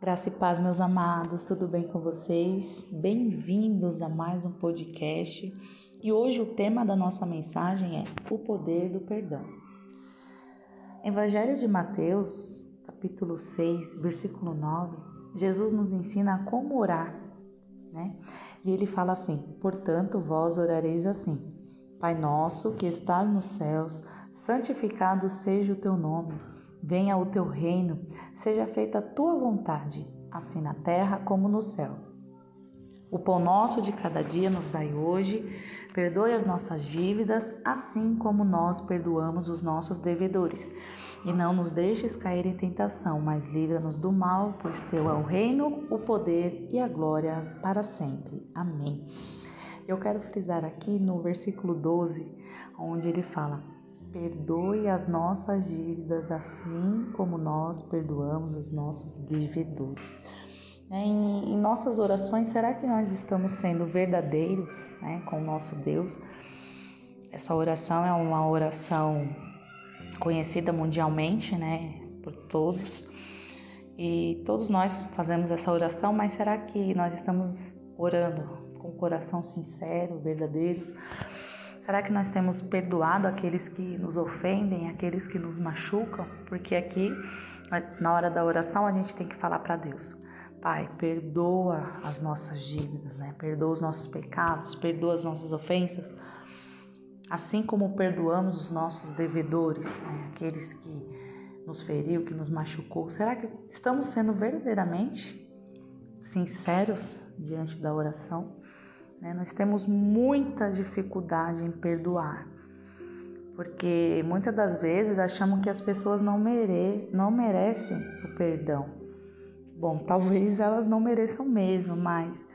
Graça e paz, meus amados, tudo bem com vocês? Bem-vindos a mais um podcast. E hoje o tema da nossa mensagem é o poder do perdão. Evangelho de Mateus, capítulo 6, versículo 9, Jesus nos ensina como orar, né? E ele fala assim: Portanto, vós orareis assim: Pai nosso que estás nos céus, santificado seja o teu nome. Venha o teu reino, seja feita a tua vontade, assim na terra como no céu. O pão nosso de cada dia nos dai hoje, perdoe as nossas dívidas, assim como nós perdoamos os nossos devedores. E não nos deixes cair em tentação, mas livra-nos do mal, pois teu é o reino, o poder e a glória para sempre. Amém. Eu quero frisar aqui no versículo 12, onde ele fala: Perdoe as nossas dívidas, assim como nós perdoamos os nossos devedores. Né, em, em nossas orações, será que nós estamos sendo verdadeiros né, com o nosso Deus? Essa oração é uma oração conhecida mundialmente, né, por todos. E todos nós fazemos essa oração, mas será que nós estamos orando com o coração sincero, verdadeiros? Será que nós temos perdoado aqueles que nos ofendem, aqueles que nos machucam? Porque aqui, na hora da oração, a gente tem que falar para Deus: Pai, perdoa as nossas dívidas, né? Perdoa os nossos pecados, perdoa as nossas ofensas, assim como perdoamos os nossos devedores, né? aqueles que nos feriu, que nos machucou. Será que estamos sendo verdadeiramente sinceros diante da oração? Né? Nós temos muita dificuldade em perdoar, porque muitas das vezes achamos que as pessoas não, mere não merecem o perdão. Bom, talvez elas não mereçam mesmo, mas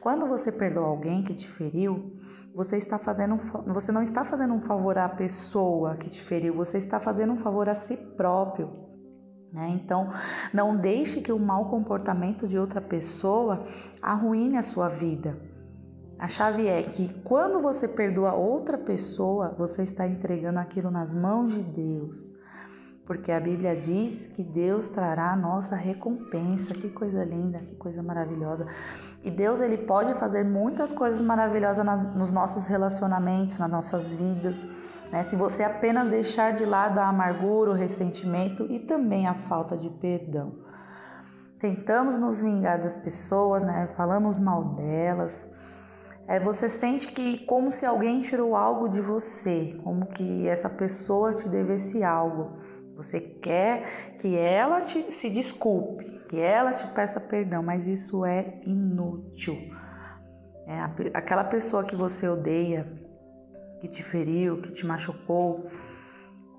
quando você perdoa alguém que te feriu, você está fazendo um, você não está fazendo um favor à pessoa que te feriu, você está fazendo um favor a si próprio. Né? Então, não deixe que o mau comportamento de outra pessoa arruine a sua vida. A chave é que quando você perdoa outra pessoa, você está entregando aquilo nas mãos de Deus. Porque a Bíblia diz que Deus trará a nossa recompensa. Que coisa linda, que coisa maravilhosa. E Deus ele pode fazer muitas coisas maravilhosas nas, nos nossos relacionamentos, nas nossas vidas, né? Se você apenas deixar de lado a amargura, o ressentimento e também a falta de perdão. Tentamos nos vingar das pessoas, né? Falamos mal delas, é, você sente que como se alguém tirou algo de você, como que essa pessoa te devesse algo. Você quer que ela te, se desculpe, que ela te peça perdão, mas isso é inútil. É, aquela pessoa que você odeia, que te feriu, que te machucou,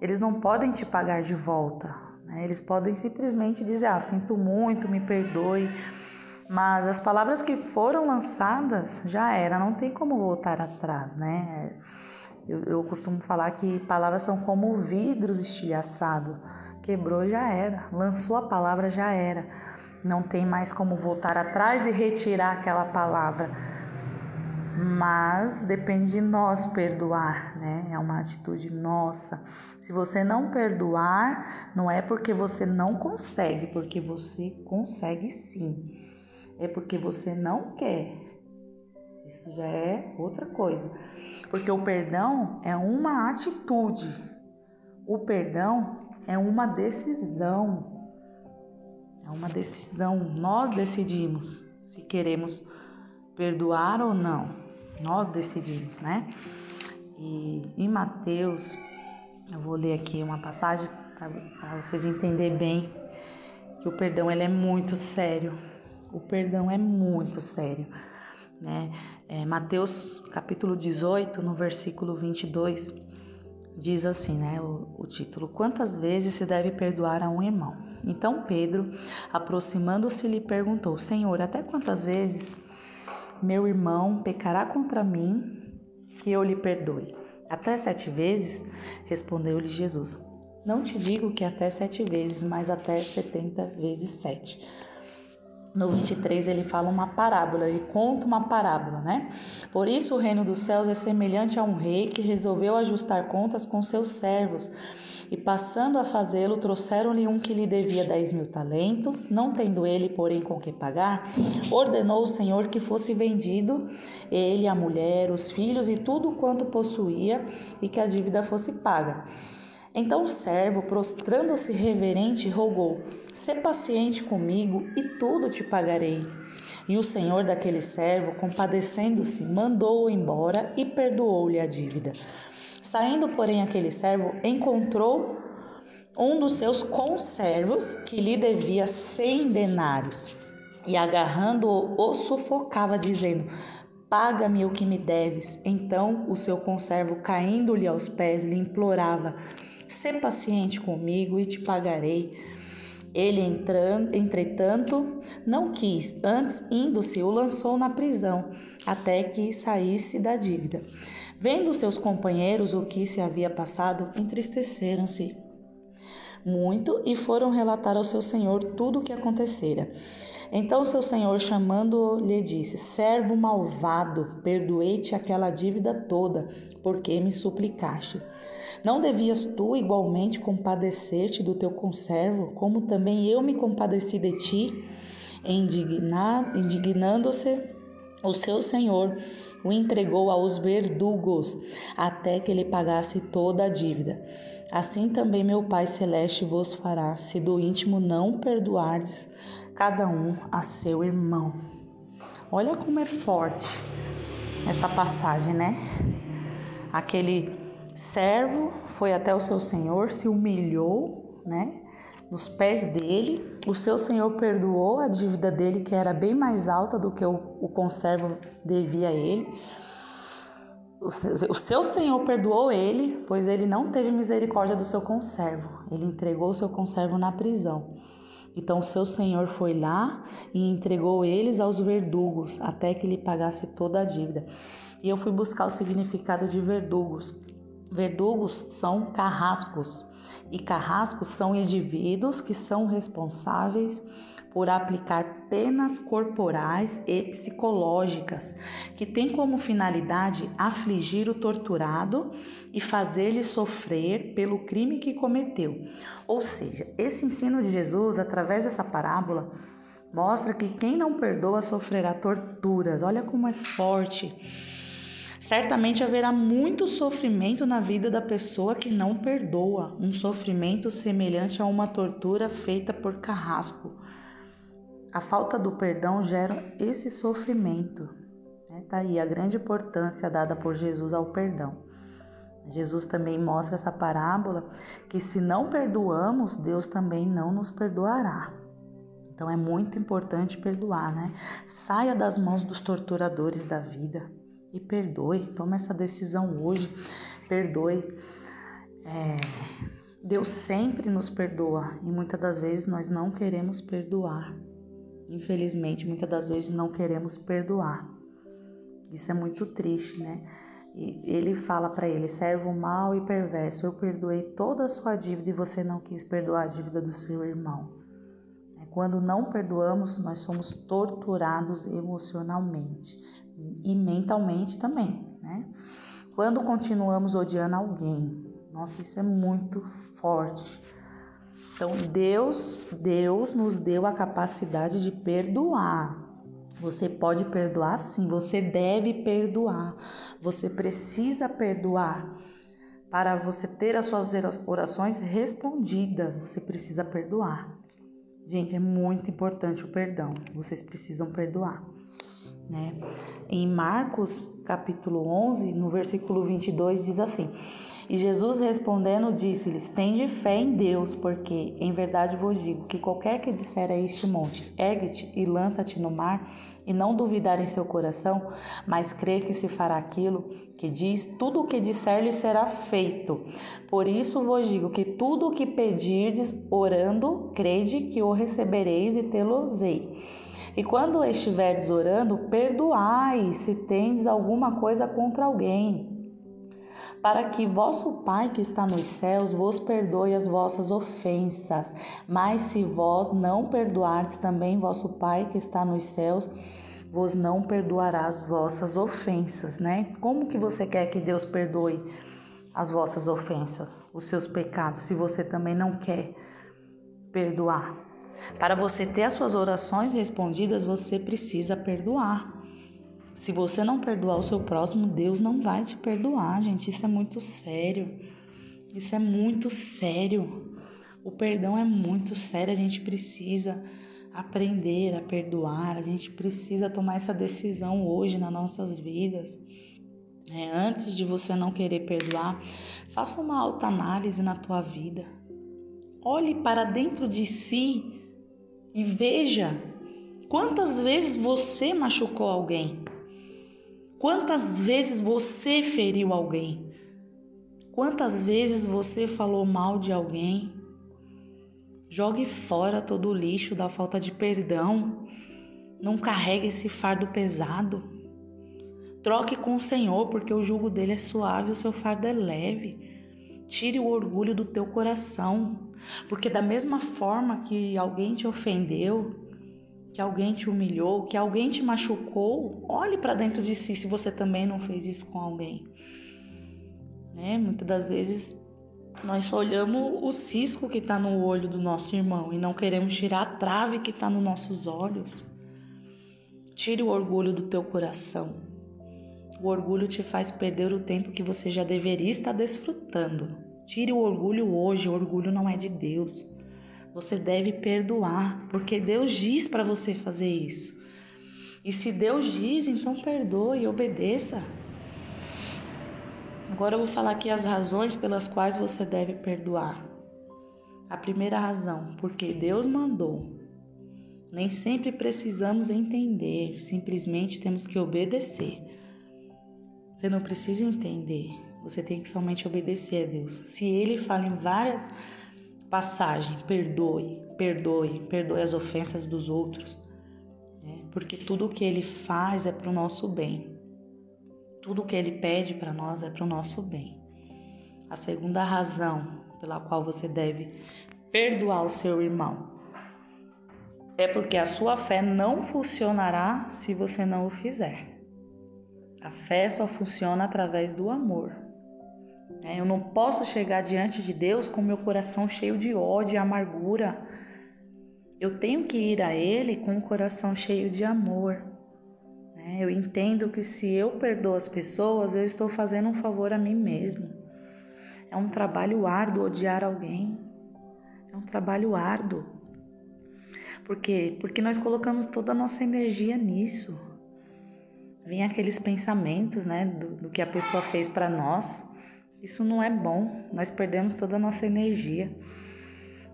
eles não podem te pagar de volta. Né? Eles podem simplesmente dizer: Ah, sinto muito, me perdoe mas as palavras que foram lançadas já era, não tem como voltar atrás, né? Eu, eu costumo falar que palavras são como vidros estilhaçados. Quebrou já era, lançou a palavra já era. Não tem mais como voltar atrás e retirar aquela palavra. Mas depende de nós perdoar, né? É uma atitude nossa. Se você não perdoar, não é porque você não consegue, porque você consegue sim é porque você não quer. Isso já é outra coisa. Porque o perdão é uma atitude. O perdão é uma decisão. É uma decisão. Nós decidimos se queremos perdoar ou não. Nós decidimos, né? E em Mateus, eu vou ler aqui uma passagem para vocês entenderem bem que o perdão ele é muito sério. O perdão é muito sério. Né? É, Mateus capítulo 18, no versículo 22, diz assim, né, o, o título: Quantas vezes se deve perdoar a um irmão? Então Pedro, aproximando-se, lhe perguntou: Senhor, até quantas vezes meu irmão pecará contra mim que eu lhe perdoe? Até sete vezes? Respondeu-lhe Jesus. Não te digo que até sete vezes, mas até setenta vezes sete. No 23 ele fala uma parábola, ele conta uma parábola, né? Por isso o reino dos céus é semelhante a um rei que resolveu ajustar contas com seus servos. E passando a fazê-lo, trouxeram-lhe um que lhe devia dez mil talentos. Não tendo ele, porém, com que pagar, ordenou o Senhor que fosse vendido, ele, a mulher, os filhos e tudo quanto possuía, e que a dívida fosse paga. Então o servo, prostrando-se reverente, rogou: Sê paciente comigo e tudo te pagarei. E o senhor daquele servo, compadecendo-se, mandou-o embora e perdoou-lhe a dívida. Saindo, porém, aquele servo encontrou um dos seus conservos que lhe devia cem denários e agarrando-o, o sufocava, dizendo: Paga-me o que me deves. Então o seu conservo, caindo-lhe aos pés, lhe implorava: Sê paciente comigo e te pagarei. Ele, entretanto, não quis, antes, indo-se, o lançou na prisão, até que saísse da dívida. Vendo seus companheiros o que se havia passado, entristeceram-se muito e foram relatar ao seu senhor tudo o que acontecera. Então seu senhor, chamando-o, lhe disse: Servo malvado, perdoei-te aquela dívida toda, porque me suplicaste. Não devias tu igualmente compadecer-te do teu conservo, como também eu me compadeci de ti? Indignando-se, o seu senhor o entregou aos verdugos, até que ele pagasse toda a dívida. Assim também meu Pai Celeste vos fará, se do íntimo não perdoardes cada um a seu irmão. Olha como é forte essa passagem, né? Aquele servo foi até o seu senhor, se humilhou, né? Nos pés dele, o seu senhor perdoou a dívida dele, que era bem mais alta do que o, o conservo devia a ele. O seu, o seu senhor perdoou ele, pois ele não teve misericórdia do seu conservo. Ele entregou o seu conservo na prisão. Então o seu senhor foi lá e entregou eles aos verdugos até que lhe pagasse toda a dívida. E eu fui buscar o significado de verdugos. Verdugos são carrascos, e carrascos são indivíduos que são responsáveis por aplicar penas corporais e psicológicas, que têm como finalidade afligir o torturado e fazer-lhe sofrer pelo crime que cometeu. Ou seja, esse ensino de Jesus, através dessa parábola, mostra que quem não perdoa sofrerá torturas. Olha como é forte Certamente haverá muito sofrimento na vida da pessoa que não perdoa, um sofrimento semelhante a uma tortura feita por carrasco. A falta do perdão gera esse sofrimento. Né? Tá a grande importância dada por Jesus ao perdão. Jesus também mostra essa parábola que se não perdoamos, Deus também não nos perdoará. Então é muito importante perdoar, né? Saia das mãos dos torturadores da vida e perdoe. Tome essa decisão hoje, perdoe. É, Deus sempre nos perdoa e muitas das vezes nós não queremos perdoar. Infelizmente, muitas das vezes não queremos perdoar. Isso é muito triste, né? E ele fala para ele: servo mau e perverso, eu perdoei toda a sua dívida e você não quis perdoar a dívida do seu irmão. Quando não perdoamos, nós somos torturados emocionalmente e mentalmente também, né? Quando continuamos odiando alguém, nossa, isso é muito forte. Então, Deus, Deus nos deu a capacidade de perdoar. Você pode perdoar sim, você deve perdoar. Você precisa perdoar. Para você ter as suas orações respondidas, você precisa perdoar. Gente, é muito importante o perdão. Vocês precisam perdoar. Né? Em Marcos, capítulo 11, no versículo 22, diz assim: E Jesus respondendo disse-lhes: Tende fé em Deus, porque em verdade vos digo que qualquer que disser a este monte: Ergue-te e lança-te no mar, e não duvidar em seu coração, mas crer que se fará aquilo que diz, tudo o que disser lhe será feito. Por isso vos digo que tudo o que pedirdes orando, crede que o recebereis e tê-lo-ei. E quando estiverdes orando, perdoai se tendes alguma coisa contra alguém, para que vosso Pai que está nos céus vos perdoe as vossas ofensas. Mas se vós não perdoardes, também vosso Pai que está nos céus vos não perdoará as vossas ofensas, né? Como que você quer que Deus perdoe as vossas ofensas, os seus pecados, se você também não quer perdoar? Para você ter as suas orações respondidas, você precisa perdoar. Se você não perdoar o seu próximo, Deus não vai te perdoar, gente. Isso é muito sério. Isso é muito sério. O perdão é muito sério. A gente precisa aprender a perdoar. A gente precisa tomar essa decisão hoje nas nossas vidas. É, antes de você não querer perdoar, faça uma alta análise na tua vida. Olhe para dentro de si e veja quantas vezes você machucou alguém. Quantas vezes você feriu alguém? Quantas vezes você falou mal de alguém? Jogue fora todo o lixo da falta de perdão. Não carregue esse fardo pesado. Troque com o Senhor, porque o jugo dele é suave, o seu fardo é leve. Tire o orgulho do teu coração, porque da mesma forma que alguém te ofendeu, que alguém te humilhou, que alguém te machucou, olhe para dentro de si se você também não fez isso com alguém. Né? Muitas das vezes nós só olhamos o cisco que está no olho do nosso irmão e não queremos tirar a trave que está nos nossos olhos. Tire o orgulho do teu coração. O orgulho te faz perder o tempo que você já deveria estar desfrutando. Tire o orgulho hoje, o orgulho não é de Deus. Você deve perdoar, porque Deus diz para você fazer isso. E se Deus diz, então perdoe e obedeça. Agora eu vou falar aqui as razões pelas quais você deve perdoar. A primeira razão, porque Deus mandou. Nem sempre precisamos entender, simplesmente temos que obedecer. Você não precisa entender, você tem que somente obedecer a Deus. Se Ele fala em várias passagem, perdoe, perdoe, perdoe as ofensas dos outros, né? porque tudo o que ele faz é para o nosso bem, tudo o que ele pede para nós é para o nosso bem. A segunda razão pela qual você deve perdoar o seu irmão é porque a sua fé não funcionará se você não o fizer. A fé só funciona através do amor. É, eu não posso chegar diante de Deus com meu coração cheio de ódio e amargura. Eu tenho que ir a Ele com o coração cheio de amor. É, eu entendo que se eu perdoo as pessoas, eu estou fazendo um favor a mim mesmo. É um trabalho árduo odiar alguém. É um trabalho árduo. Por quê? Porque nós colocamos toda a nossa energia nisso. Vem aqueles pensamentos, né, do, do que a pessoa fez para nós. Isso não é bom. Nós perdemos toda a nossa energia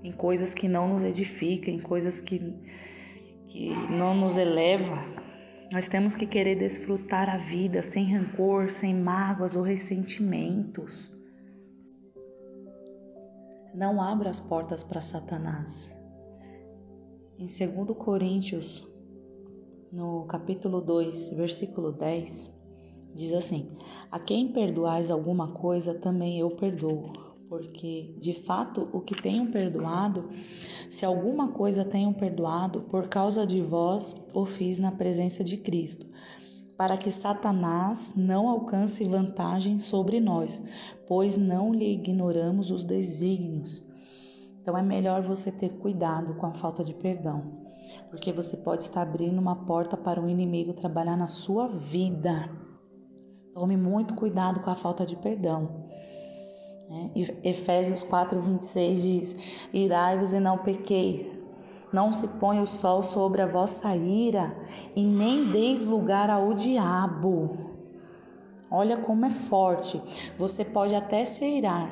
em coisas que não nos edificam, em coisas que, que não nos elevam. Nós temos que querer desfrutar a vida sem rancor, sem mágoas ou ressentimentos. Não abra as portas para Satanás. Em 2 Coríntios, no capítulo 2, versículo 10, Diz assim: A quem perdoais alguma coisa, também eu perdoo. Porque, de fato, o que tenham perdoado, se alguma coisa tenham perdoado, por causa de vós o fiz na presença de Cristo, para que Satanás não alcance vantagem sobre nós, pois não lhe ignoramos os desígnios. Então é melhor você ter cuidado com a falta de perdão, porque você pode estar abrindo uma porta para o inimigo trabalhar na sua vida. Tome muito cuidado com a falta de perdão. Né? Efésios 4, 26 diz: Irai-vos e não pequeis. Não se põe o sol sobre a vossa ira, e nem deis lugar ao diabo. Olha como é forte. Você pode até se irar,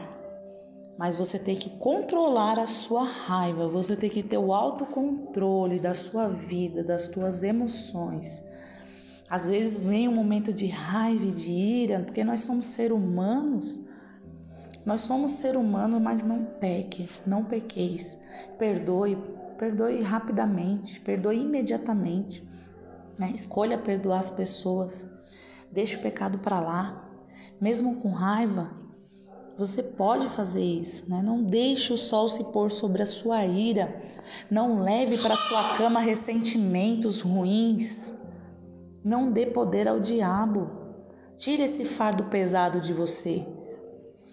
mas você tem que controlar a sua raiva, você tem que ter o autocontrole da sua vida, das suas emoções. Às vezes vem um momento de raiva e de ira, porque nós somos seres humanos. Nós somos ser humanos, mas não peque, não pequeis. Perdoe, perdoe rapidamente, perdoe imediatamente. Né? Escolha perdoar as pessoas. Deixe o pecado para lá. Mesmo com raiva, Você pode fazer isso, né? Não deixe o sol se pôr sobre a sua ira. Não leve para sua cama ressentimentos ruins. Não dê poder ao diabo. Tire esse fardo pesado de você.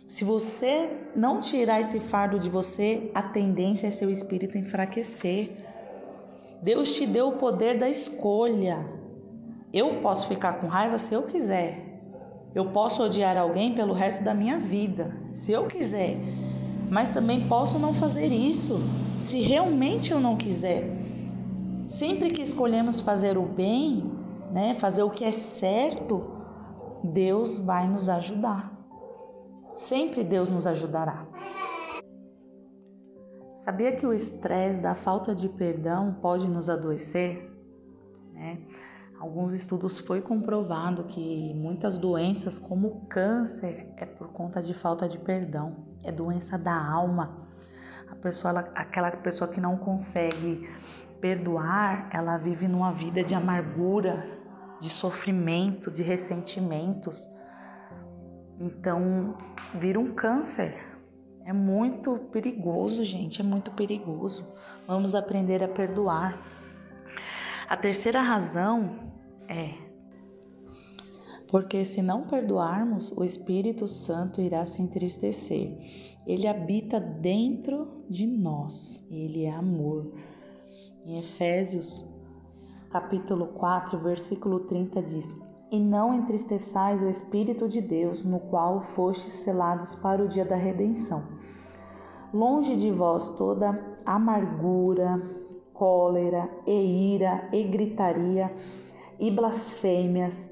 Se você não tirar esse fardo de você, a tendência é seu espírito enfraquecer. Deus te deu o poder da escolha. Eu posso ficar com raiva se eu quiser. Eu posso odiar alguém pelo resto da minha vida, se eu quiser, mas também posso não fazer isso, se realmente eu não quiser. Sempre que escolhemos fazer o bem, né, fazer o que é certo, Deus vai nos ajudar. Sempre Deus nos ajudará. Sabia que o estresse da falta de perdão pode nos adoecer? Né? Alguns estudos foi comprovado que muitas doenças, como o câncer, é por conta de falta de perdão, é doença da alma. A pessoa, ela, aquela pessoa que não consegue perdoar, ela vive numa vida de amargura, de sofrimento, de ressentimentos. Então, vira um câncer. É muito perigoso, gente, é muito perigoso. Vamos aprender a perdoar. A terceira razão é. Porque se não perdoarmos, o Espírito Santo irá se entristecer. Ele habita dentro de nós, ele é amor. Em Efésios, capítulo 4, versículo 30 diz: E não entristeçais o Espírito de Deus, no qual fostes selados para o dia da redenção. Longe de vós toda amargura, cólera e ira e gritaria e blasfêmias,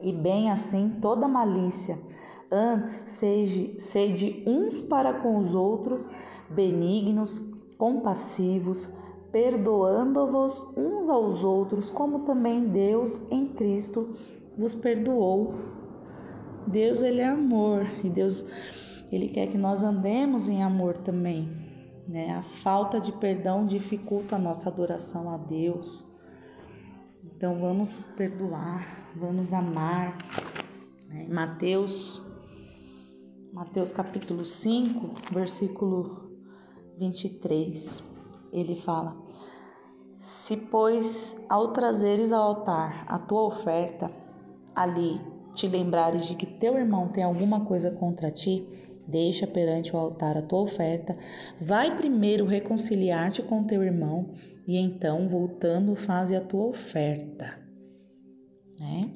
e bem assim toda malícia. Antes, sede, sede uns para com os outros, benignos, compassivos, perdoando-vos uns aos outros, como também Deus em Cristo vos perdoou. Deus ele é amor e Deus ele quer que nós andemos em amor também, né? A falta de perdão dificulta a nossa adoração a Deus. Então vamos perdoar, vamos amar. Né? Mateus, Mateus capítulo 5, versículo 23, ele fala: Se, pois, ao trazeres ao altar a tua oferta, ali te lembrares de que teu irmão tem alguma coisa contra ti, deixa perante o altar a tua oferta, vai primeiro reconciliar-te com teu irmão e então, voltando, faze a tua oferta. Né?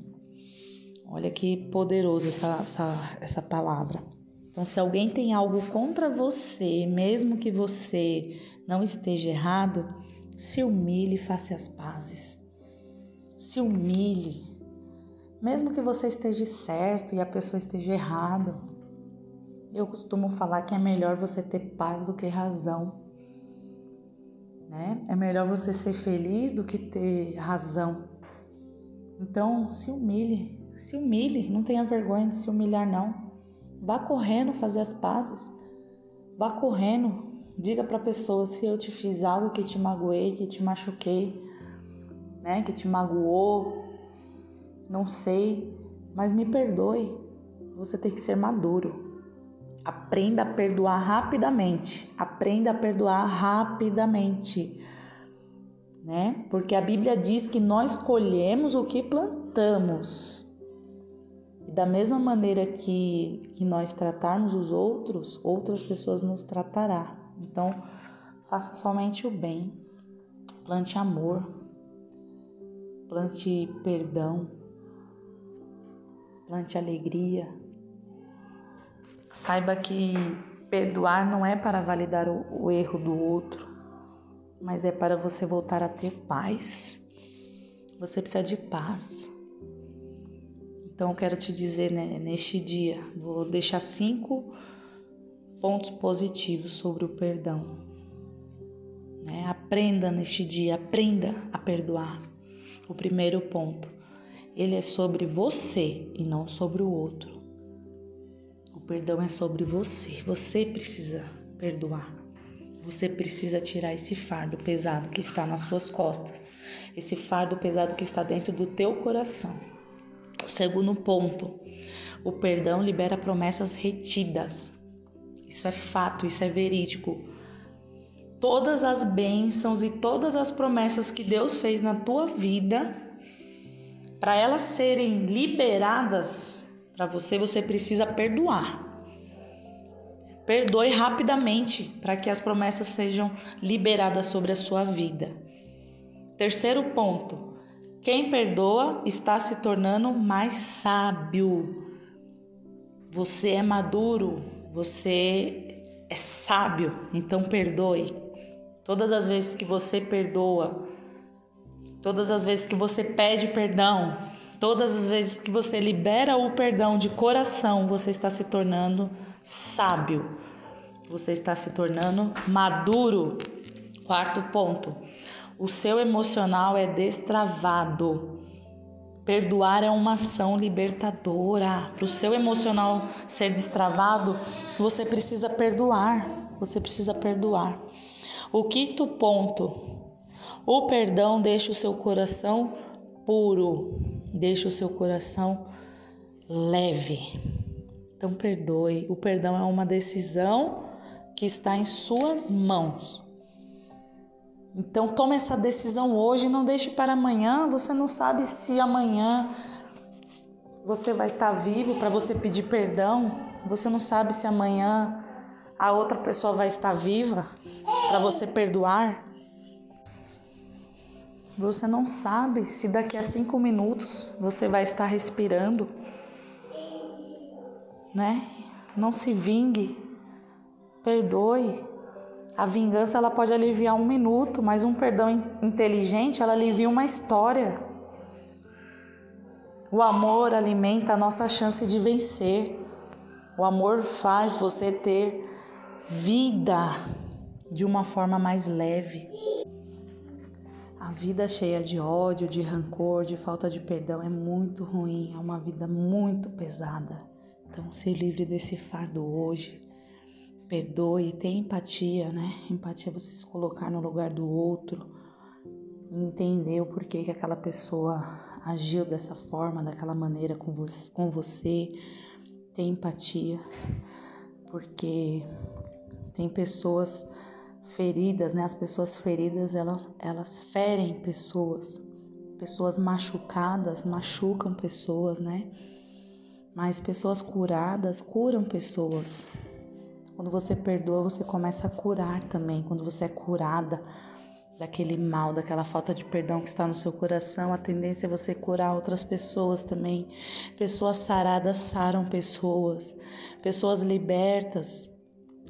Olha que poderoso essa, essa, essa palavra. Então, se alguém tem algo contra você, mesmo que você não esteja errado, se humilhe e faça as pazes. Se humilhe. Mesmo que você esteja certo e a pessoa esteja errado. Eu costumo falar que é melhor você ter paz do que razão né? É melhor você ser feliz do que ter razão. Então, se humilhe, se humilhe, não tenha vergonha de se humilhar não. Vá correndo fazer as pazes. Vá correndo, diga para a pessoa se eu te fiz algo que te magoei, que te machuquei, né? Que te magoou. Não sei, mas me perdoe. Você tem que ser maduro. Aprenda a perdoar rapidamente. Aprenda a perdoar rapidamente. Né? Porque a Bíblia diz que nós colhemos o que plantamos. E da mesma maneira que, que nós tratarmos os outros, outras pessoas nos tratará. Então, faça somente o bem. Plante amor. Plante perdão. Plante alegria Saiba que perdoar não é para validar o, o erro do outro, mas é para você voltar a ter paz. Você precisa de paz. Então, quero te dizer né, neste dia, vou deixar cinco pontos positivos sobre o perdão. Né? Aprenda neste dia, aprenda a perdoar. O primeiro ponto, ele é sobre você e não sobre o outro perdão é sobre você. Você precisa perdoar. Você precisa tirar esse fardo pesado que está nas suas costas, esse fardo pesado que está dentro do teu coração. O segundo ponto, o perdão libera promessas retidas. Isso é fato, isso é verídico. Todas as bênçãos e todas as promessas que Deus fez na tua vida, para elas serem liberadas para você, você precisa perdoar. Perdoe rapidamente para que as promessas sejam liberadas sobre a sua vida. Terceiro ponto: quem perdoa está se tornando mais sábio. Você é maduro, você é sábio, então perdoe. Todas as vezes que você perdoa, todas as vezes que você pede perdão, todas as vezes que você libera o perdão de coração, você está se tornando sábio. Você está se tornando maduro. Quarto ponto. O seu emocional é destravado. Perdoar é uma ação libertadora. Para o seu emocional ser destravado, você precisa perdoar. Você precisa perdoar. O quinto ponto. O perdão deixa o seu coração puro, deixa o seu coração leve. Então perdoe. O perdão é uma decisão que está em suas mãos. Então tome essa decisão hoje, não deixe para amanhã. Você não sabe se amanhã você vai estar vivo para você pedir perdão. Você não sabe se amanhã a outra pessoa vai estar viva para você perdoar. Você não sabe se daqui a cinco minutos você vai estar respirando né? Não se vingue, perdoe. A vingança ela pode aliviar um minuto, mas um perdão inteligente ela alivia uma história. O amor alimenta a nossa chance de vencer. O amor faz você ter vida de uma forma mais leve. A vida cheia de ódio, de rancor, de falta de perdão é muito ruim, é uma vida muito pesada. Então, se livre desse fardo hoje. Perdoe, tenha empatia, né? Empatia é você se colocar no lugar do outro, entender o porquê que aquela pessoa agiu dessa forma, daquela maneira com você. Tenha empatia, porque tem pessoas feridas, né? As pessoas feridas, elas, elas ferem pessoas. Pessoas machucadas machucam pessoas, né? Mas pessoas curadas curam pessoas. Quando você perdoa, você começa a curar também. Quando você é curada daquele mal, daquela falta de perdão que está no seu coração, a tendência é você curar outras pessoas também. Pessoas saradas saram pessoas. Pessoas libertas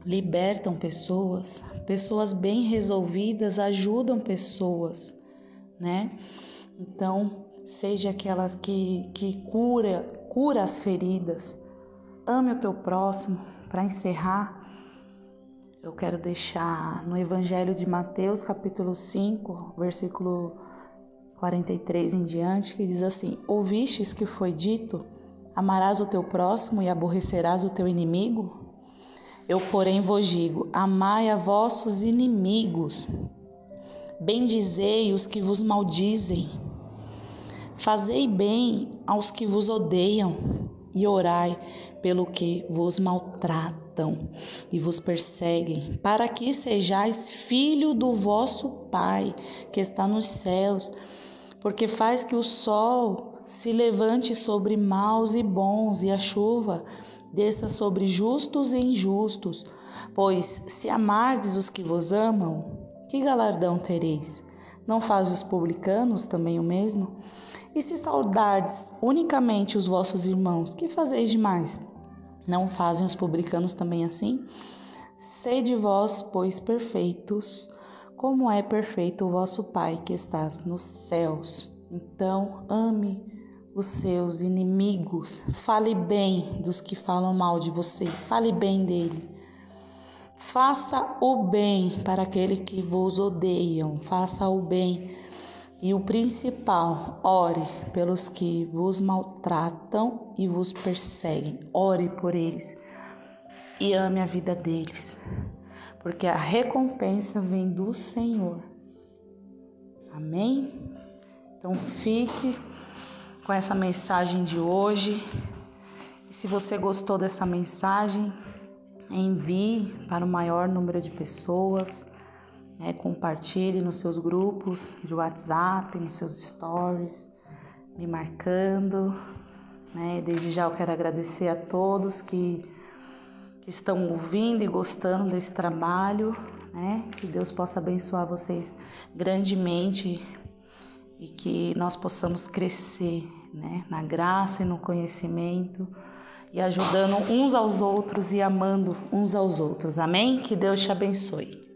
libertam pessoas. Pessoas bem resolvidas ajudam pessoas, né? Então, seja aquela que, que cura, cura as feridas. Ame o teu próximo. Para encerrar, eu quero deixar no Evangelho de Mateus, capítulo 5, versículo 43 em diante, que diz assim: Ouvistes que foi dito: Amarás o teu próximo e aborrecerás o teu inimigo? Eu, porém, vos digo: Amai a vossos inimigos, bendizei os que vos maldizem. Fazei bem aos que vos odeiam e orai pelo que vos maltratam e vos perseguem, para que sejais filho do vosso Pai que está nos céus, porque faz que o sol se levante sobre maus e bons e a chuva desça sobre justos e injustos. Pois se amardes os que vos amam, que galardão tereis? Não faz os publicanos também o mesmo? E se saudardes unicamente os vossos irmãos, que fazeis demais? Não fazem os publicanos também assim? Sede vós, pois, perfeitos, como é perfeito o vosso Pai que estás nos céus. Então, ame os seus inimigos, fale bem dos que falam mal de você, fale bem dele. Faça o bem para aqueles que vos odeiam, faça o bem e o principal, ore pelos que vos maltratam e vos perseguem. Ore por eles e ame a vida deles, porque a recompensa vem do Senhor. Amém? Então fique com essa mensagem de hoje. E se você gostou dessa mensagem, envie para o maior número de pessoas, né? compartilhe nos seus grupos de WhatsApp, nos seus stories, me marcando. Né? Desde já eu quero agradecer a todos que, que estão ouvindo e gostando desse trabalho. Né? Que Deus possa abençoar vocês grandemente e que nós possamos crescer né? na graça e no conhecimento e ajudando uns aos outros e amando uns aos outros. Amém? Que Deus te abençoe.